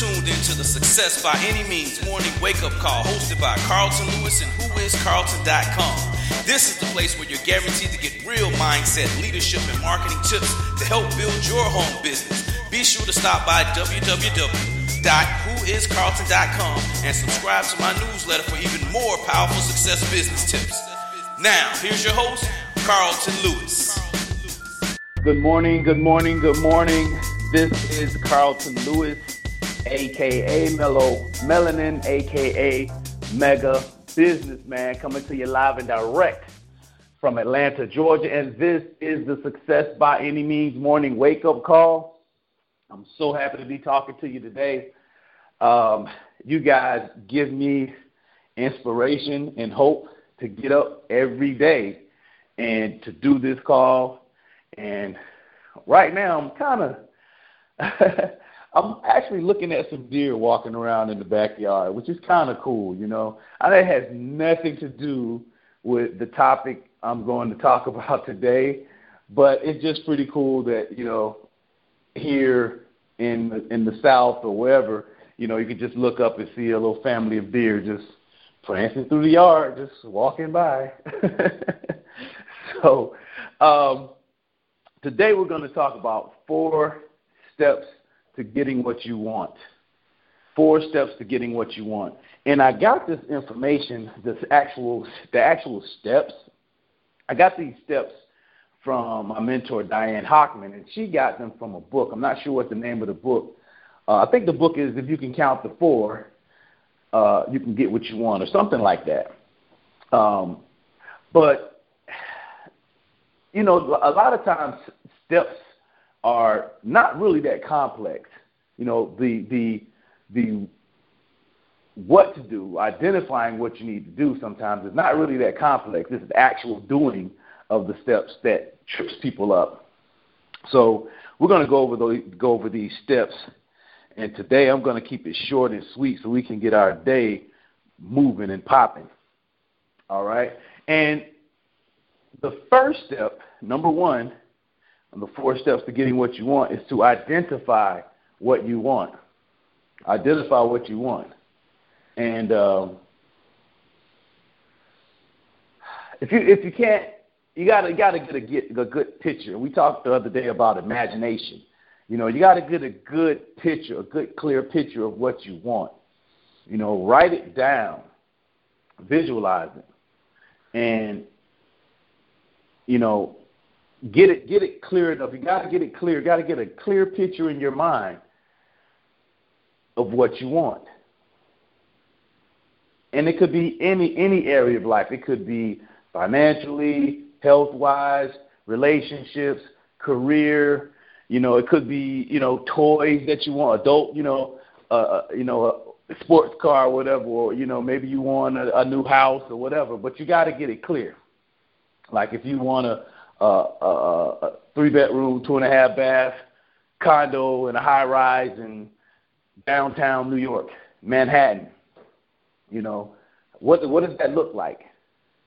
tuned into the Success by Any Means morning wake up call hosted by Carlton Lewis and WhoIsCarlton.com. This is the place where you're guaranteed to get real mindset, leadership, and marketing tips to help build your home business. Be sure to stop by www.whoiscarlton.com and subscribe to my newsletter for even more powerful success business tips. Now, here's your host, Carlton Lewis. Good morning, good morning, good morning. This is Carlton Lewis, aka Mellow Melanin, aka Mega Businessman, coming to you live and direct from Atlanta, Georgia. And this is the Success by Any Means morning wake up call. I'm so happy to be talking to you today. Um, you guys give me inspiration and hope to get up every day and to do this call. And right now, I'm kind of I'm actually looking at some deer walking around in the backyard, which is kind of cool, you know. And it has nothing to do with the topic I'm going to talk about today, but it's just pretty cool that you know here in in the South or wherever, you know, you could just look up and see a little family of deer just prancing through the yard, just walking by. so um, today we're going to talk about four steps to getting what you want. Four steps to getting what you want. And I got this information, this actual the actual steps. I got these steps from my mentor Diane Hochman, and she got them from a book. I'm not sure what the name of the book. Uh, I think the book is "If You Can Count the Four, uh, You Can Get What You Want" or something like that. Um, but you know, a lot of times steps are not really that complex. You know, the the the what to do, identifying what you need to do sometimes is not really that complex. It's the actual doing of the steps that trips people up. So we're going to go over those, go over these steps, and today I'm going to keep it short and sweet so we can get our day moving and popping. All right, and the first step, number one, the four steps to getting what you want is to identify what you want. Identify what you want. And um, if you if you can't, you gotta you gotta get a get a good picture. We talked the other day about imagination. You know, you gotta get a good picture, a good clear picture of what you want. You know, write it down, visualize it, and you know, get it get it clear enough. You got to get it clear. Got to get a clear picture in your mind of what you want. And it could be any any area of life. It could be financially, health wise, relationships, career. You know, it could be you know toys that you want, adult. You know, uh, uh you know a sports car, or whatever. Or you know maybe you want a, a new house or whatever. But you got to get it clear. Like if you want to a, a, a three bedroom, two and a half bath condo in a high rise in downtown New York, Manhattan. You know, what what does that look like?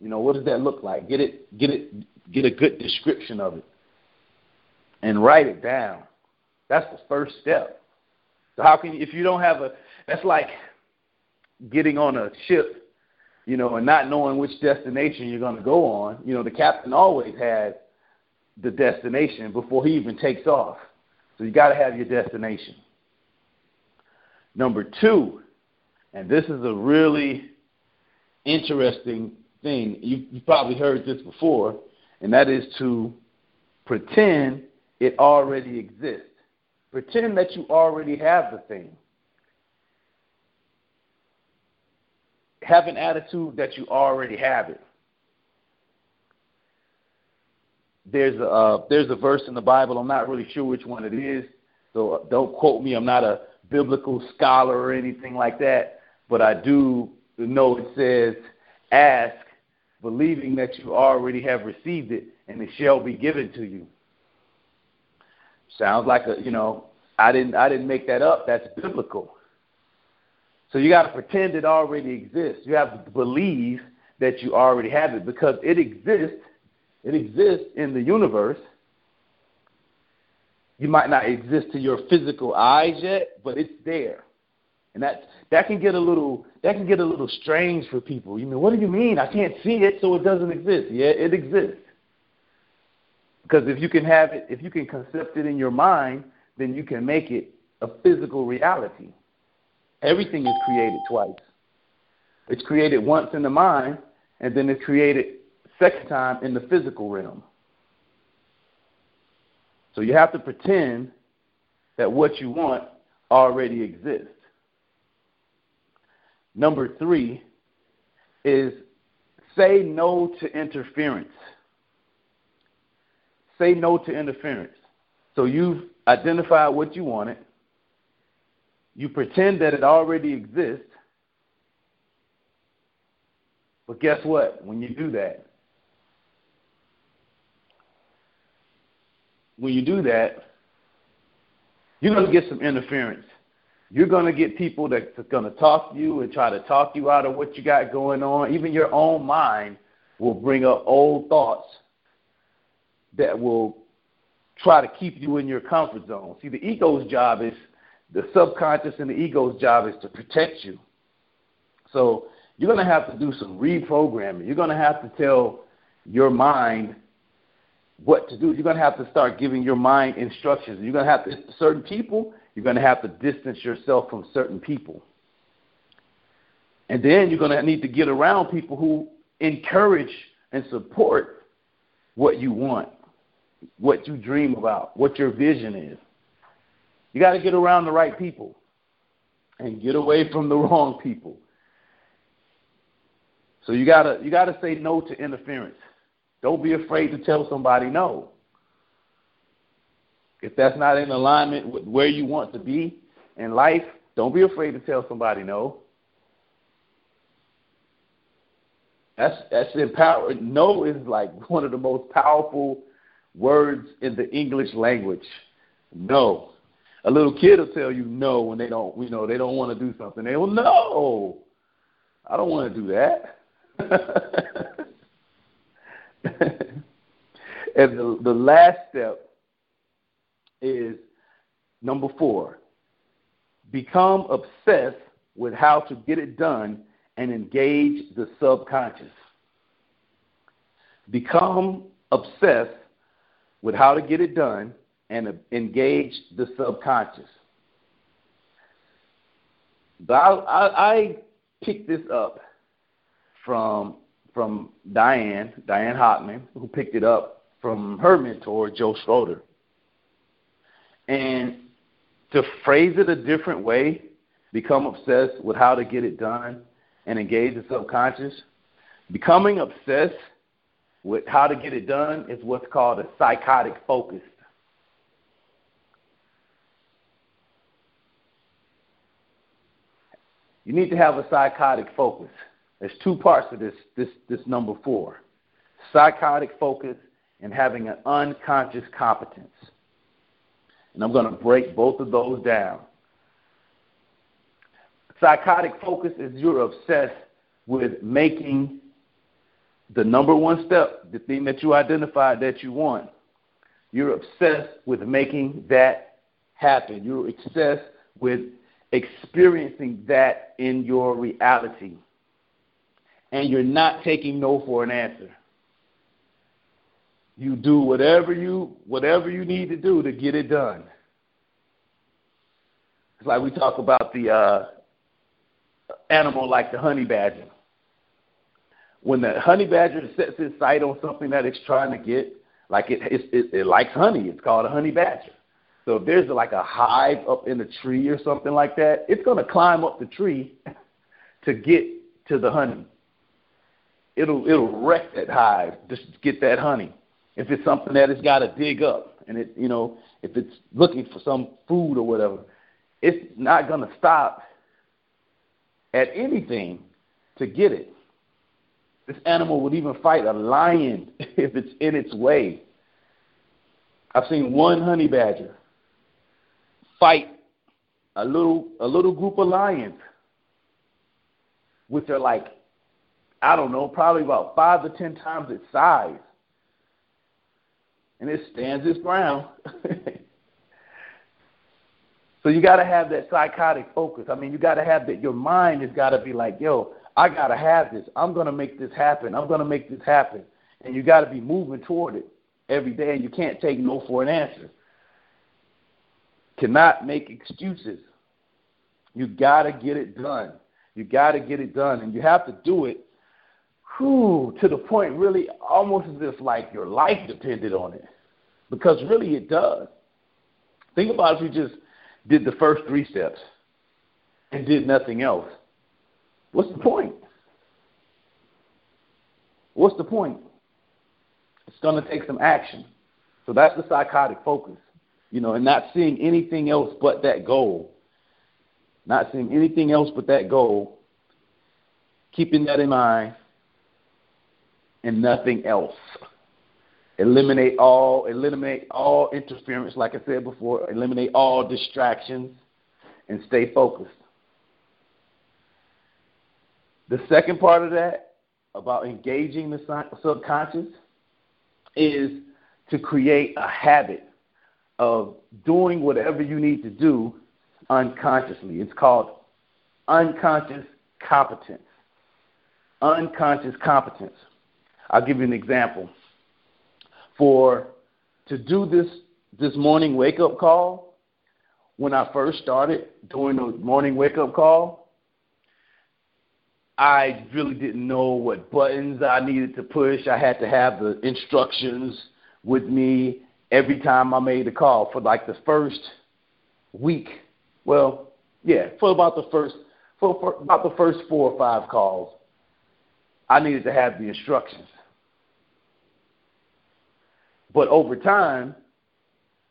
You know, what does that look like? Get it, get it, get a good description of it, and write it down. That's the first step. So how can you, if you don't have a, that's like getting on a ship you know, and not knowing which destination you're going to go on, you know, the captain always has the destination before he even takes off. So you got to have your destination. Number two, and this is a really interesting thing. You, you've probably heard this before, and that is to pretend it already exists. Pretend that you already have the thing. Have an attitude that you already have it. There's a uh, there's a verse in the Bible. I'm not really sure which one it is, so don't quote me. I'm not a biblical scholar or anything like that, but I do know it says, "Ask, believing that you already have received it, and it shall be given to you." Sounds like a you know I didn't I didn't make that up. That's biblical. So you got to pretend it already exists. You have to believe that you already have it because it exists. It exists in the universe. You might not exist to your physical eyes yet, but it's there. And that that can get a little that can get a little strange for people. You mean what do you mean? I can't see it, so it doesn't exist. Yeah, it exists. Because if you can have it, if you can concept it in your mind, then you can make it a physical reality. Everything is created twice. It's created once in the mind, and then it's created second time in the physical realm. So you have to pretend that what you want already exists. Number three is say no to interference. Say no to interference. So you've identified what you wanted. You pretend that it already exists. But guess what? When you do that, when you do that, you're going to get some interference. You're going to get people that's going to talk to you and try to talk you out of what you got going on. Even your own mind will bring up old thoughts that will try to keep you in your comfort zone. See, the ego's job is the subconscious and the ego's job is to protect you. So you're going to have to do some reprogramming. You're going to have to tell your mind what to do. You're going to have to start giving your mind instructions. You're going to have to, certain people, you're going to have to distance yourself from certain people. And then you're going to need to get around people who encourage and support what you want, what you dream about, what your vision is. You got to get around the right people and get away from the wrong people. So you got to you got to say no to interference. Don't be afraid to tell somebody no. If that's not in alignment with where you want to be in life, don't be afraid to tell somebody no. That's that's empowering. No is like one of the most powerful words in the English language. No. A little kid will tell you no when they don't, you know, they don't want to do something. They will no. I don't want to do that. and the, the last step is number four become obsessed with how to get it done and engage the subconscious. Become obsessed with how to get it done and engage the subconscious. But I, I, I picked this up from from Diane, Diane Hochman, who picked it up from her mentor, Joe Schroeder. And to phrase it a different way, become obsessed with how to get it done and engage the subconscious. Becoming obsessed with how to get it done is what's called a psychotic focus. You need to have a psychotic focus. There's two parts to this, this, this number four psychotic focus and having an unconscious competence. And I'm going to break both of those down. Psychotic focus is you're obsessed with making the number one step, the thing that you identified that you want. You're obsessed with making that happen. You're obsessed with experiencing that in your reality and you're not taking no for an answer. You do whatever you whatever you need to do to get it done. It's like we talk about the uh, animal like the honey badger. When the honey badger sets its sight on something that it's trying to get, like it, it, it, it likes honey, it's called a honey badger. So if there's like a hive up in a tree or something like that, it's going to climb up the tree to get to the honey it'll it'll wreck that hive just to get that honey. If it's something that it's got to dig up, and it you know if it's looking for some food or whatever, it's not going to stop at anything to get it. This animal would even fight a lion if it's in its way. I've seen one honey badger fight a little a little group of lions, which are like I don't know, probably about five to ten times its size. And it stands its ground. So you got to have that psychotic focus. I mean, you got to have that. Your mind has got to be like, yo, I got to have this. I'm to make this happen. I'm to make this happen. And you got to be moving toward it every day. And you can't take no for an answer. Cannot make excuses. You got to get it done. You got to get it done. And you have to do it whew, to the point really almost as if like your life depended on it. Because really it does. Think about if you just did the first three steps and did nothing else. What's the point? What's the point? It's going to take some action. So that's the psychotic focus, you know, and not seeing anything else but that goal. Not seeing anything else but that goal. Keeping that in mind and nothing else. Eliminate all, eliminate all interference, like I said before. Eliminate all distractions, and stay focused. The second part of that, about engaging the subconscious, is to create a habit of doing whatever you need to do unconsciously. It's called unconscious competence. Unconscious competence. I'll give you an example for to do this this morning wake up call, when I first started doing the morning wake up call, I really didn't know what buttons I needed to push. I had to have the instructions with me every time I made a call for like the first week. Well, yeah, for about the first for, for about the first four or five calls, I needed to have the instructions. But over time,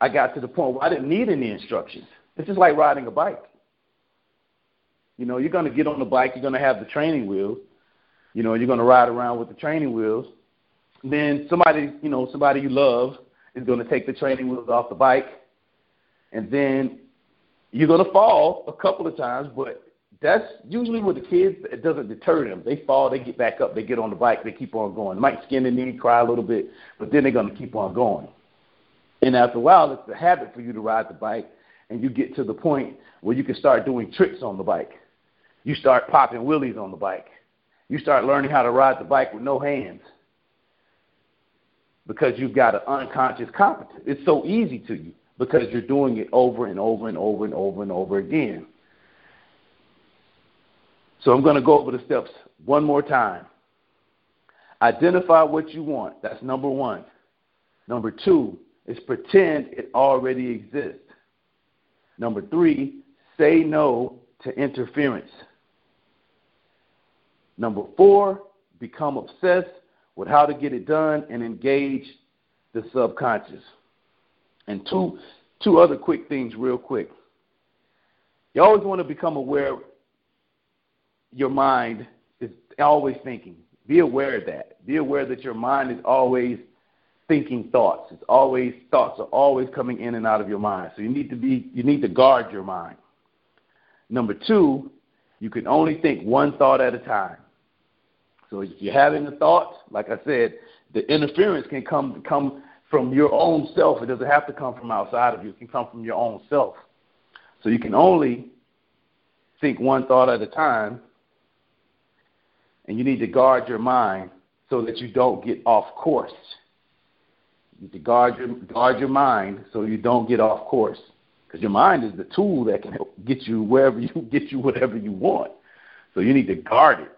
I got to the point where I didn't need any instructions. It's just like riding a bike. You know, you're going to get on the bike, you're going to have the training wheels. You know, you're going to ride around with the training wheels. Then somebody, you know, somebody you love is going to take the training wheels off the bike. And then you're going to fall a couple of times, but that's usually with the kids. It doesn't deter them. They fall, they get back up, they get on the bike, they keep on going. Might skin the knee, cry a little bit, but then they're going to keep on going. And after a while, it's a habit for you to ride the bike, and you get to the point where you can start doing tricks on the bike. You start popping wheelies on the bike. You start learning how to ride the bike with no hands because you've got an unconscious competence. It's so easy to you because you're doing it over and over and over and over and over again. So I'm going to go over the steps one more time. Identify what you want. That's number one. Number two is pretend it already exists. Number three, say no to interference. Number four, become obsessed with how to get it done and engage the subconscious. And two, two other quick things, real quick. You always want to become aware your mind is always thinking. Be aware of that. Be aware that your mind is always thinking thoughts. It's always thoughts are always coming in and out of your mind. So you need to be you need to guard your mind. Number two, you can only think one thought at a time. So if you're having a thought, like I said, the interference can come come from your own self. It doesn't have to come from outside of you. It can come from your own self. So you can only think one thought at a time and you need to guard your mind so that you don't get off course. You need to guard your guard your mind so you don't get off course. Because your mind is the tool that can get you wherever you get you whatever you want. So you need to guard it.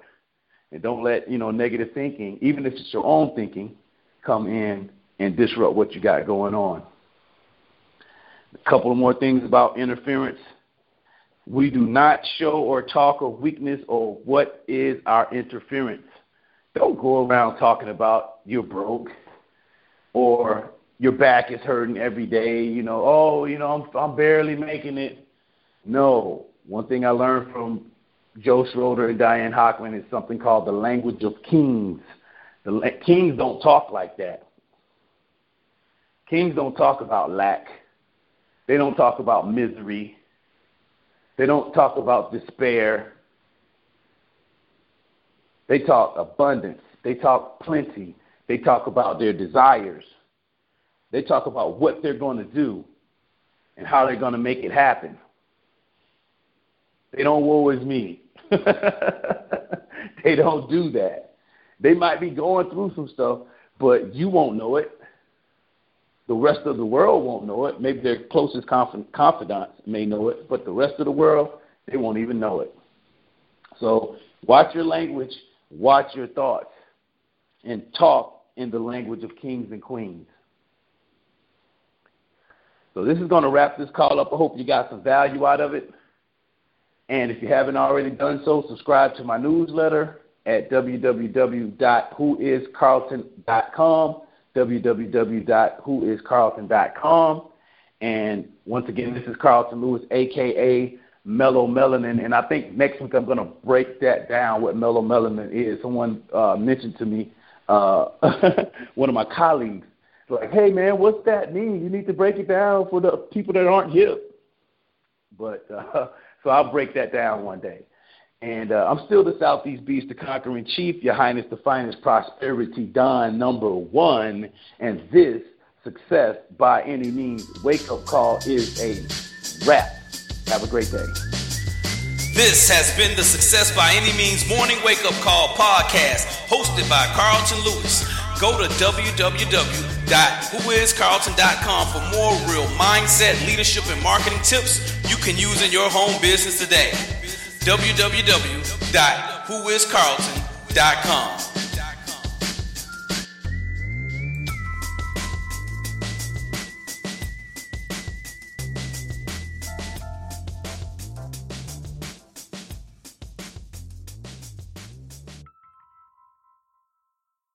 And don't let, you know, negative thinking, even if it's your own thinking, come in and disrupt what you got going on. A couple of more things about interference. We do not show or talk of weakness or what is our interference. Don't go around talking about you're broke or your back is hurting every day. You know, oh, you know, I'm, I'm barely making it. No. One thing I learned from Joe Schroeder and Diane Hochman is something called the language of kings. The kings don't talk like that. Kings don't talk about lack. They don't talk about misery. They don't talk about despair. They talk abundance. They talk plenty. They talk about their desires. They talk about what they're going to do and how they're going to make it happen. They don't woe is me. they don't do that. They might be going through some stuff, but you won't know it. The rest of the world won't know it. Maybe their closest confidants may know it, but the rest of the world, they won't even know it. So watch your language, watch your thoughts, and talk in the language of kings and queens. So this is going to wrap this call up. I hope you got some value out of it. And if you haven't already done so, subscribe to my newsletter at www.whoiscarlton.com, www.whoiscarlton.com. And once again, this is Carlton Lewis, aka Mellow Melanin, and I think next week I'm going to break that down. What Mellow Melanin is. Someone uh, mentioned to me, uh, one of my colleagues, like, "Hey man, what's that mean? You need to break it down for the people that aren't hip." But uh, so I'll break that down one day. And uh, I'm still the Southeast Beast, the conquering chief, Your Highness, the finest prosperity Don number one. And this success by any means wake up call is a wrap. Have a great day. This has been the Success by Any Means Morning Wake Up Call podcast hosted by Carlton Lewis. Go to www.whoiscarlton.com for more real mindset, leadership, and marketing tips you can use in your home business today. www.whoiscarlton.com.